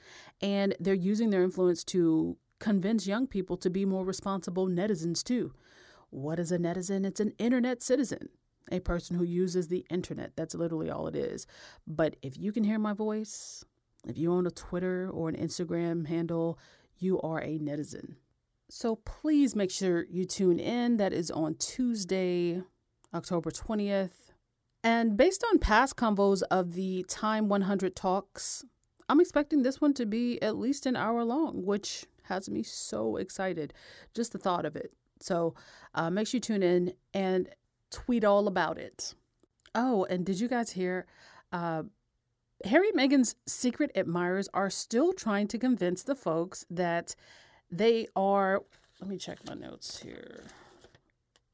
and they're using their influence to convince young people to be more responsible netizens too. What is a netizen? It's an internet citizen a person who uses the internet. That's literally all it is. But if you can hear my voice, if you own a Twitter or an Instagram handle, you are a netizen. So please make sure you tune in. That is on Tuesday, October 20th. And based on past convos of the Time 100 talks, I'm expecting this one to be at least an hour long, which has me so excited. Just the thought of it. So uh, make sure you tune in. And tweet all about it. Oh, and did you guys hear? Uh, Harry Meghan's secret admirers are still trying to convince the folks that they are. Let me check my notes here.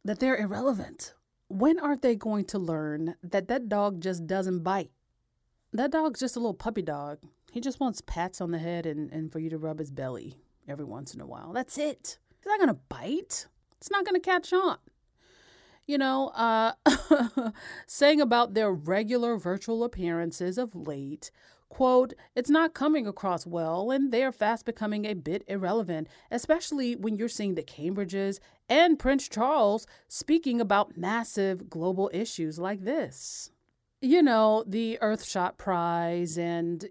That they're irrelevant. When are they going to learn that that dog just doesn't bite? That dog's just a little puppy dog. He just wants pats on the head and, and for you to rub his belly every once in a while. That's it. He's not going to bite. It's not going to catch on you know, uh, saying about their regular virtual appearances of late, quote, it's not coming across well and they're fast becoming a bit irrelevant, especially when you're seeing the Cambridges and Prince Charles speaking about massive global issues like this. You know, the Earthshot Prize and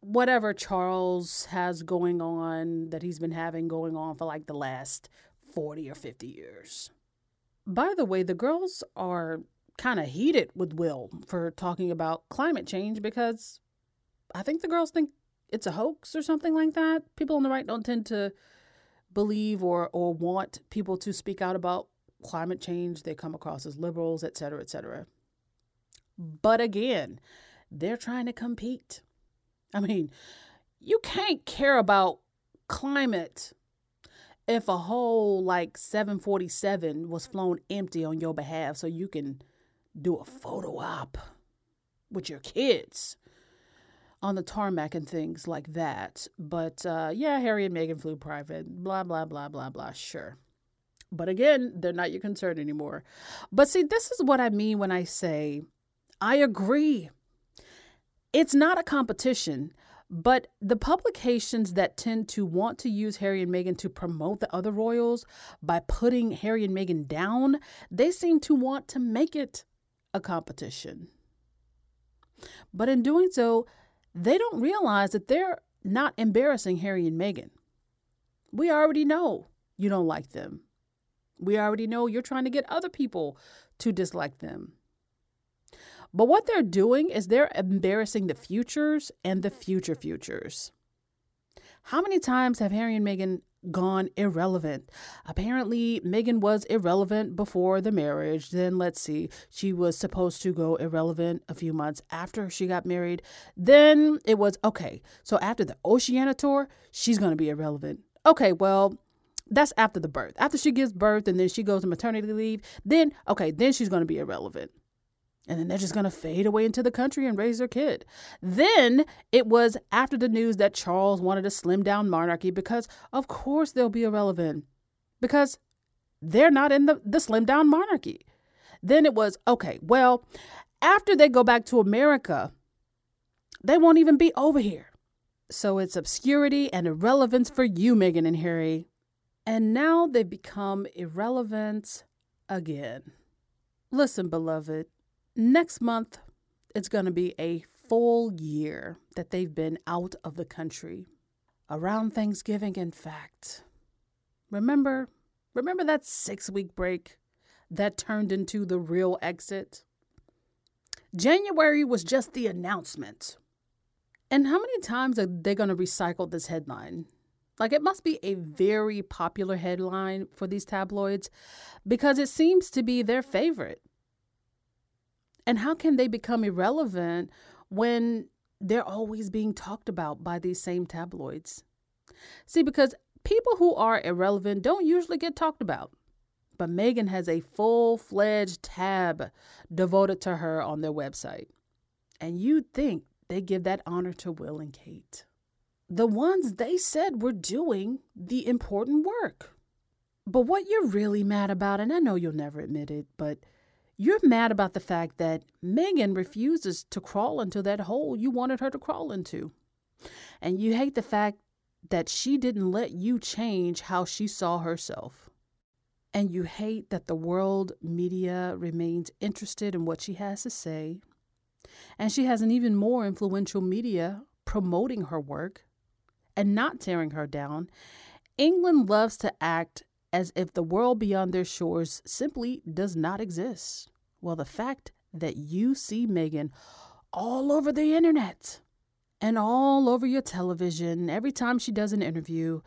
whatever Charles has going on that he's been having going on for like the last 40 or 50 years. By the way, the girls are kind of heated with Will for talking about climate change because I think the girls think it's a hoax or something like that. People on the right don't tend to believe or, or want people to speak out about climate change, they come across as liberals, et cetera, et cetera. But again, they're trying to compete. I mean, you can't care about climate if a whole like 747 was flown empty on your behalf so you can do a photo op with your kids on the tarmac and things like that. But uh, yeah, Harry and Meghan flew private, blah, blah, blah, blah, blah, sure. But again, they're not your concern anymore. But see, this is what I mean when I say I agree. It's not a competition, but the publications that tend to want to use Harry and Meghan to promote the other royals by putting Harry and Meghan down, they seem to want to make it a competition. But in doing so, they don't realize that they're not embarrassing Harry and Meghan. We already know you don't like them. We already know you're trying to get other people to dislike them. But what they're doing is they're embarrassing the futures and the future futures. How many times have Harry and Meghan gone irrelevant? Apparently, Meghan was irrelevant before the marriage. Then, let's see, she was supposed to go irrelevant a few months after she got married. Then it was okay, so after the Oceania tour, she's going to be irrelevant. Okay, well, that's after the birth. After she gives birth and then she goes to maternity leave, then, okay, then she's going to be irrelevant and then they're just going to fade away into the country and raise their kid. Then it was after the news that Charles wanted to slim down monarchy because, of course, they'll be irrelevant because they're not in the, the slim down monarchy. Then it was, okay, well, after they go back to America, they won't even be over here. So it's obscurity and irrelevance for you, Meghan and Harry. And now they've become irrelevant again. Listen, beloved, Next month, it's going to be a full year that they've been out of the country. Around Thanksgiving, in fact. Remember, remember that six week break that turned into the real exit? January was just the announcement. And how many times are they going to recycle this headline? Like, it must be a very popular headline for these tabloids because it seems to be their favorite. And how can they become irrelevant when they're always being talked about by these same tabloids? See, because people who are irrelevant don't usually get talked about. But Meghan has a full fledged tab devoted to her on their website. And you'd think they give that honor to Will and Kate. The ones they said were doing the important work. But what you're really mad about, and I know you'll never admit it, but you're mad about the fact that Meghan refuses to crawl into that hole you wanted her to crawl into. And you hate the fact that she didn't let you change how she saw herself. And you hate that the world media remains interested in what she has to say. And she has an even more influential media promoting her work and not tearing her down. England loves to act as if the world beyond their shores simply does not exist. Well, the fact that you see Meghan all over the internet and all over your television every time she does an interview,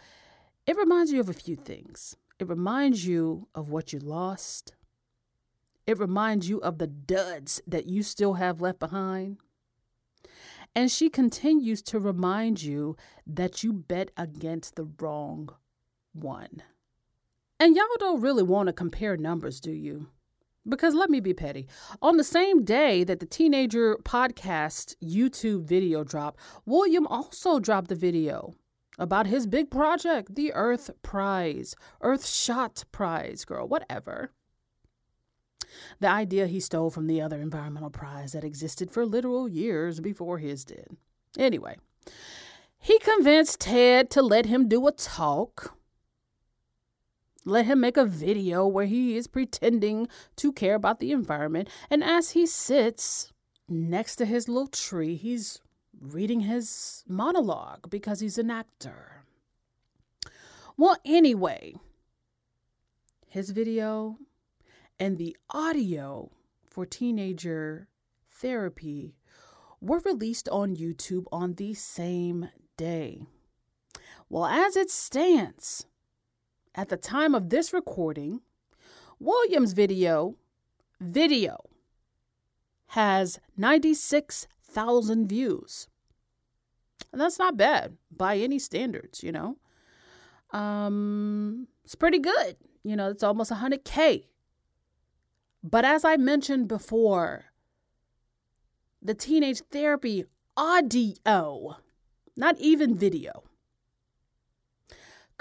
it reminds you of a few things. It reminds you of what you lost. It reminds you of the duds that you still have left behind. And she continues to remind you that you bet against the wrong one. And y'all don't really want to compare numbers, do you? Because let me be petty. On the same day that the teenager podcast YouTube video dropped, William also dropped the video about his big project, the Earth Prize, Earth Shot Prize, girl, whatever. The idea he stole from the other environmental prize that existed for literal years before his did. Anyway, he convinced TED to let him do a talk let him make a video where he is pretending to care about the environment. And as he sits next to his little tree, he's reading his monologue because he's an actor. Well, anyway, his video and the audio for teenager therapy were released on YouTube on the same day. Well, as it stands, at the time of this recording, Williams' video, video, has 96,000 views. And that's not bad by any standards, you know. Um, it's pretty good. You know, it's almost 100K. But as I mentioned before, the teenage therapy audio, not even video,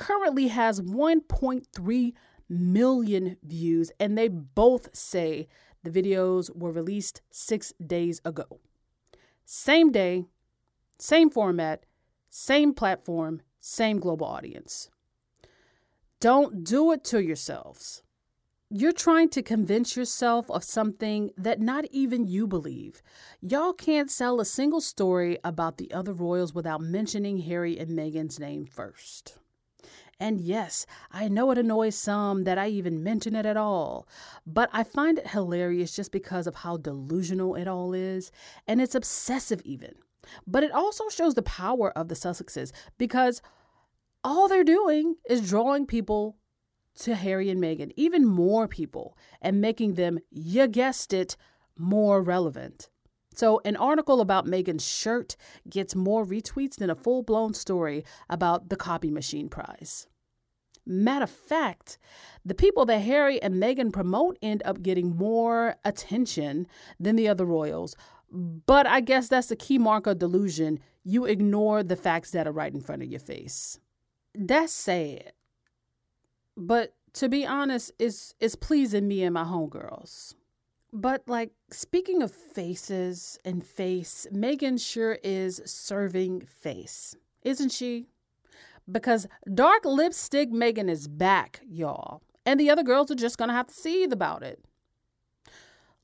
currently has 1.3 million views, and they both say the videos were released six days ago. Same day, same format, same platform, same global audience. Don't do it to yourselves. You're trying to convince yourself of something that not even you believe. Y'all can't sell a single story about the other royals without mentioning Harry and Meghan's name first. And yes, I know it annoys some that I even mention it at all, but I find it hilarious just because of how delusional it all is, and it's obsessive even. But it also shows the power of the Sussexes because all they're doing is drawing people to Harry and Meghan, even more people, and making them, you guessed it, more relevant. So, an article about Meghan's shirt gets more retweets than a full blown story about the Copy Machine Prize. Matter of fact, the people that Harry and Meghan promote end up getting more attention than the other royals. But I guess that's the key mark of delusion. You ignore the facts that are right in front of your face. That's sad. But to be honest, it's it's pleasing me and my homegirls. But like speaking of faces and face, Meghan sure is serving face, isn't she? Because dark lipstick Meghan is back, y'all. And the other girls are just gonna have to seethe about it.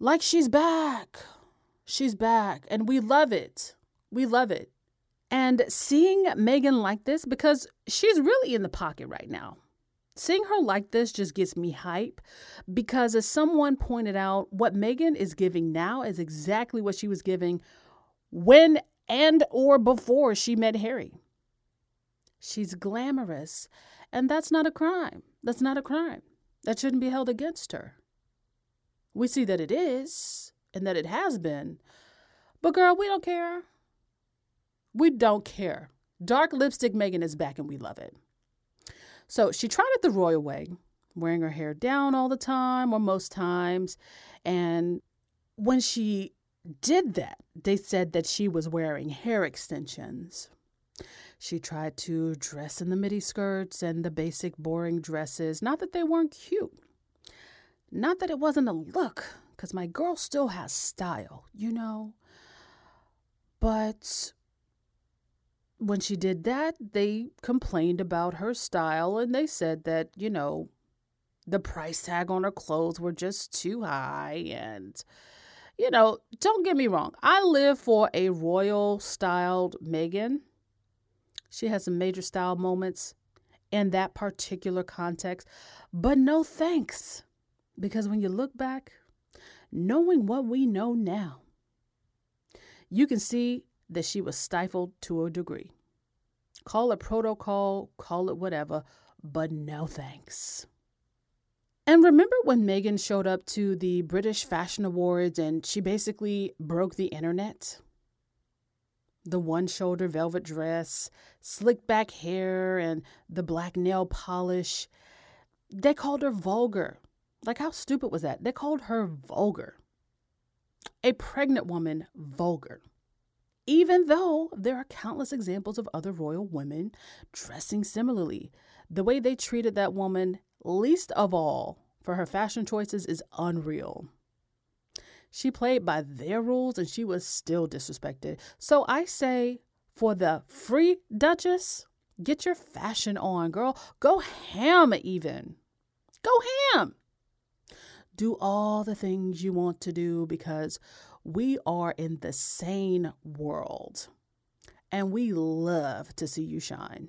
Like she's back. She's back. And we love it. We love it. And seeing Meghan like this, because she's really in the pocket right now. Seeing her like this just gets me hype because, as someone pointed out, what Meghan is giving now is exactly what she was giving when and or before she met Harry. She's glamorous, and that's not a crime. That's not a crime. That shouldn't be held against her. We see that it is and that it has been. But, girl, we don't care. We don't care. Dark lipstick Meghan is back and we love it. So she tried it the royal way, wearing her hair down all the time or most times. And when she did that, they said that she was wearing hair extensions. She tried to dress in the midi skirts and the basic boring dresses. Not that they weren't cute. Not that it wasn't a look, because my girl still has style, you know. But when she did that, they complained about her style and they said that, you know, the price tag on her clothes were just too high. And, you know, don't get me wrong, I live for a royal styled Meghan. She has some major style moments in that particular context, but no thanks. Because when you look back, knowing what we know now, you can see that she was stifled to a degree. Call it protocol, call it whatever, but no thanks. And remember when Meghan showed up to the British Fashion Awards and she basically broke the internet? The one shoulder velvet dress, slick back hair, and the black nail polish. They called her vulgar. Like, how stupid was that? They called her vulgar. A pregnant woman vulgar even though there are countless examples of other royal women dressing similarly. The way they treated that woman, least of all for her fashion choices, is unreal. She played by their rules and she was still disrespected. So I say, for the free Duchess, get your fashion on, girl. Go ham, even. Go ham. Do all the things you want to do because we are in the sane world and we love to see you shine.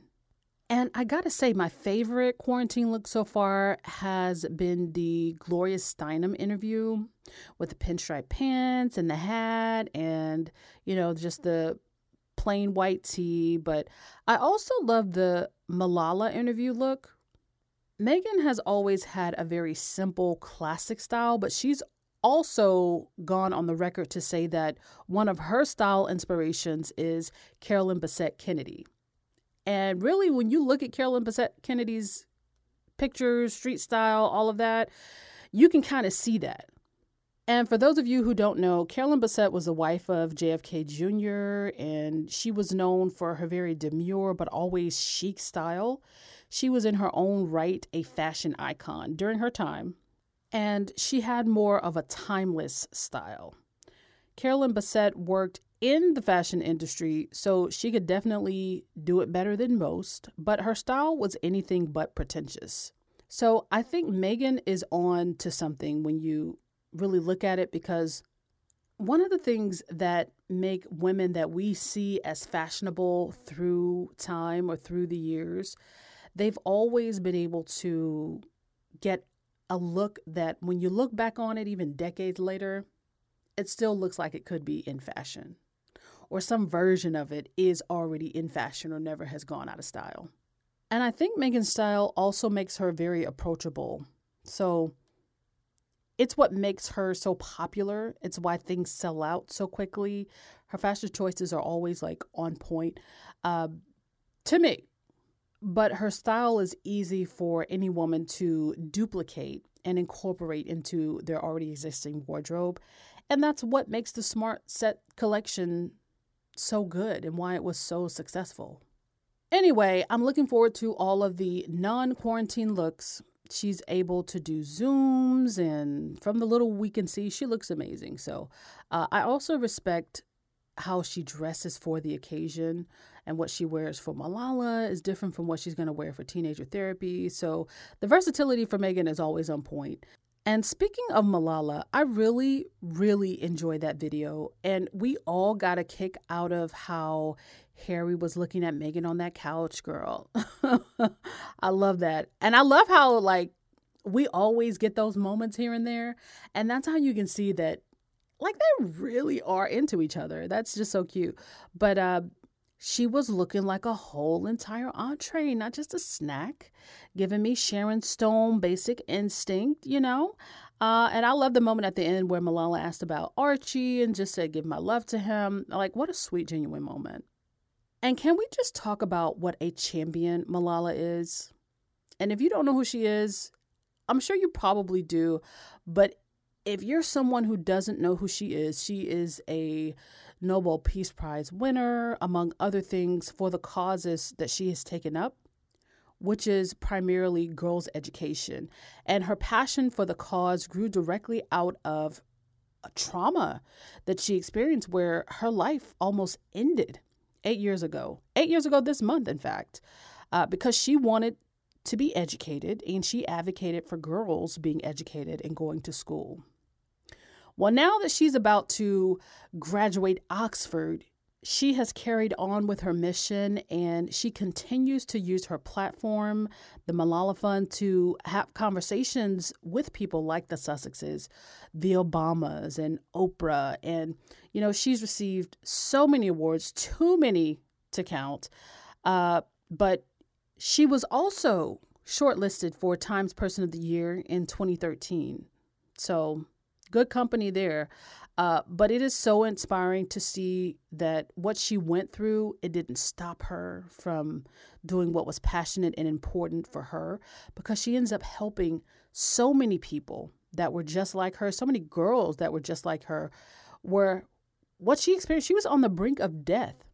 And I gotta say, my favorite quarantine look so far has been the Gloria Steinem interview with the pinstripe pants and the hat and, you know, just the plain white tee. But I also love the Malala interview look. Meghan has always had a very simple, classic style, but she's also gone on the record to say that one of her style inspirations is Carolyn Bessette Kennedy. And really, when you look at Carolyn Bessette Kennedy's pictures, street style, all of that, you can kind of see that. And for those of you who don't know, Carolyn Bessette was the wife of JFK Jr., and she was known for her very demure but always chic style. She was in her own right a fashion icon during her time, and she had more of a timeless style. Carolyn Bessette worked in the fashion industry, so she could definitely do it better than most, but her style was anything but pretentious. So I think Meghan is on to something when you really look at it because one of the things that make women that we see as fashionable through time or through the years, they've always been able to get a look that when you look back on it, even decades later, it still looks like it could be in fashion. Or some version of it is already in fashion or never has gone out of style. And I think Meghan's style also makes her very approachable. So it's what makes her so popular. It's why things sell out so quickly. Her fashion choices are always like on point uh, to me. But her style is easy for any woman to duplicate and incorporate into their already existing wardrobe. And that's what makes the Smart Set collection so good and why it was so successful. Anyway, I'm looking forward to all of the non quarantine looks. She's able to do zooms and from the little we can see she looks amazing. So uh, i also respect how she dresses for the occasion and what she wears for malala is different from what she's going to wear for teenager therapy. So the versatility for meghan is always on point and speaking of Malala, I really, really enjoyed that video. And we all got a kick out of how Harry was looking at Meghan on that couch, girl. I love that. And I love how, like, we always get those moments here and there. And that's how you can see that, like, they really are into each other. That's just so cute. But uh, she was looking like a whole entire entree, not just a snack, giving me Sharon Stone basic instinct, you know? Uh, and I love the moment at the end where Malala asked about Archie and just said, give my love to him. Like, what a sweet, genuine moment. And can we just talk about what a champion Malala is? And if you don't know who she is, I'm sure you probably do. But if you're someone who doesn't know who she is, she is a Nobel Peace Prize winner, among other things, for the causes that she has taken up, which is primarily girls' education. And her passion for the cause grew directly out of a trauma that she experienced where her life almost ended eight years ago, eight years ago this month, in fact, uh, because she wanted to be educated and she advocated for girls being educated and going to school. Well, now that she's about to graduate Oxford, she has carried on with her mission and she continues to use her platform, the Malala Fund, to have conversations with people like the Sussexes, the Obamas, and Oprah. And, you know, she's received so many awards, too many to count. Uh, but she was also shortlisted for Times Person of the Year in 2013. So, good company there. Uh, but it is so inspiring to see that what she went through, it didn't stop her from doing what was passionate and important for her because she ends up helping so many people that were just like her, so many girls that were just like her, were what she experienced, she was on the brink of death.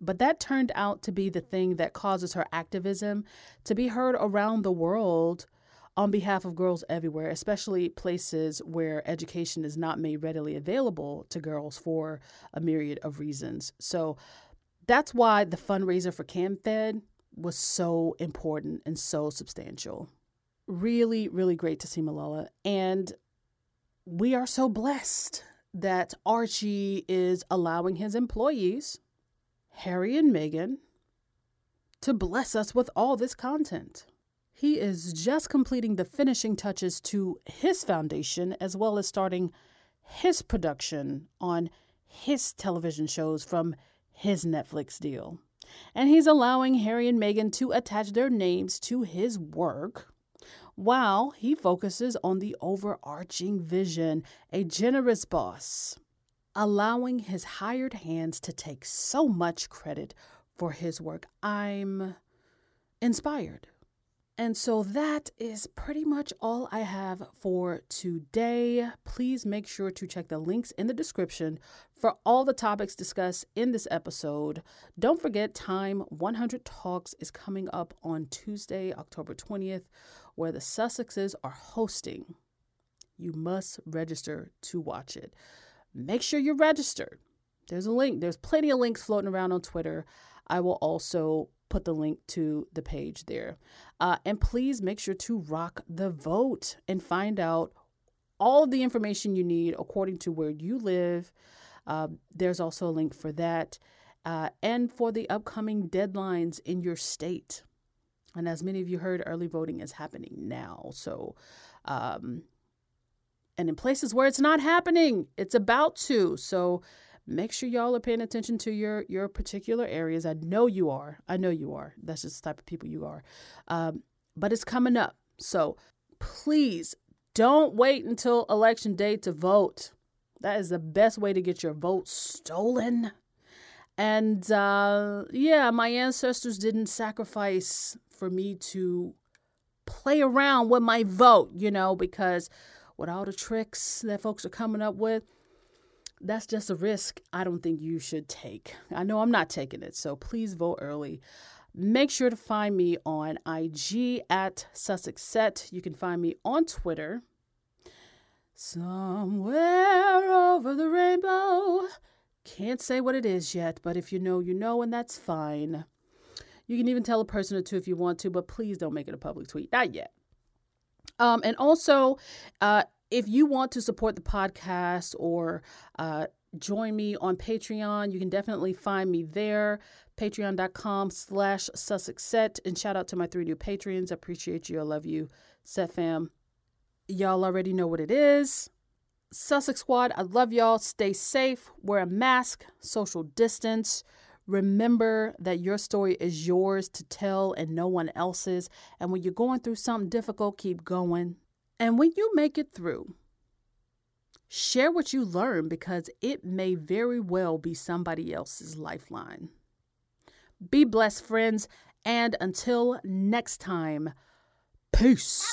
But that turned out to be the thing that causes her activism to be heard around the world on behalf of girls everywhere, especially places where education is not made readily available to girls for a myriad of reasons. So that's why the fundraiser for CamFed was so important and so substantial. Really, really great to see Malala. And we are so blessed that Archie is allowing his employees, Harry and Meghan, to bless us with all this content. He is just completing the finishing touches to his foundation as well as starting his production on his television shows from his Netflix deal. And he's allowing Harry and Meghan to attach their names to his work while he focuses on the overarching vision, a generous boss, allowing his hired hands to take so much credit for his work. I'm inspired. And so that is pretty much all I have for today. Please make sure to check the links in the description for all the topics discussed in this episode. Don't forget, Time 100 Talks is coming up on Tuesday, October 20th, where the Sussexes are hosting. You must register to watch it. Make sure you're registered. There's a link, there's plenty of links floating around on Twitter. I will also put the link to the page there. Uh, and please make sure to rock the vote and find out all of the information you need according to where you live. Uh, there's also a link for that uh, and for the upcoming deadlines in your state. And as many of you heard, early voting is happening now. So, um, and in places where it's not happening, it's about to. So, make sure y'all are paying attention to your your particular areas. I know you are. I know you are. That's just the type of people you are. Um, but it's coming up, so please don't wait until election day to vote. That is the best way to get your vote stolen. And uh, yeah, my ancestors didn't sacrifice for me to play around with my vote, you know, because with all the tricks that folks are coming up with, that's just a risk I don't think you should take. I know I'm not taking it, so please vote early. Make sure to find me on IG at Sussex Set. You can find me on Twitter. Somewhere over the rainbow. Can't say what it is yet, but if you know, you know, and that's fine. You can even tell a person or two if you want to, but please don't make it a public tweet. Not yet. Um, and also, uh, if you want to support the podcast or uh, join me on Patreon, you can definitely find me there. Patreon.com slash Sussex Set. And shout out to my three new patrons. I appreciate you. I love you. Set fam. Y'all already know what it is. Sussex Squad, I love y'all. Stay safe. Wear a mask. Social distance. Remember that your story is yours to tell and no one else's. And when you're going through something difficult, keep going. And when you make it through, share what you learn because it may very well be somebody else's lifeline. Be blessed, friends, and until next time, peace.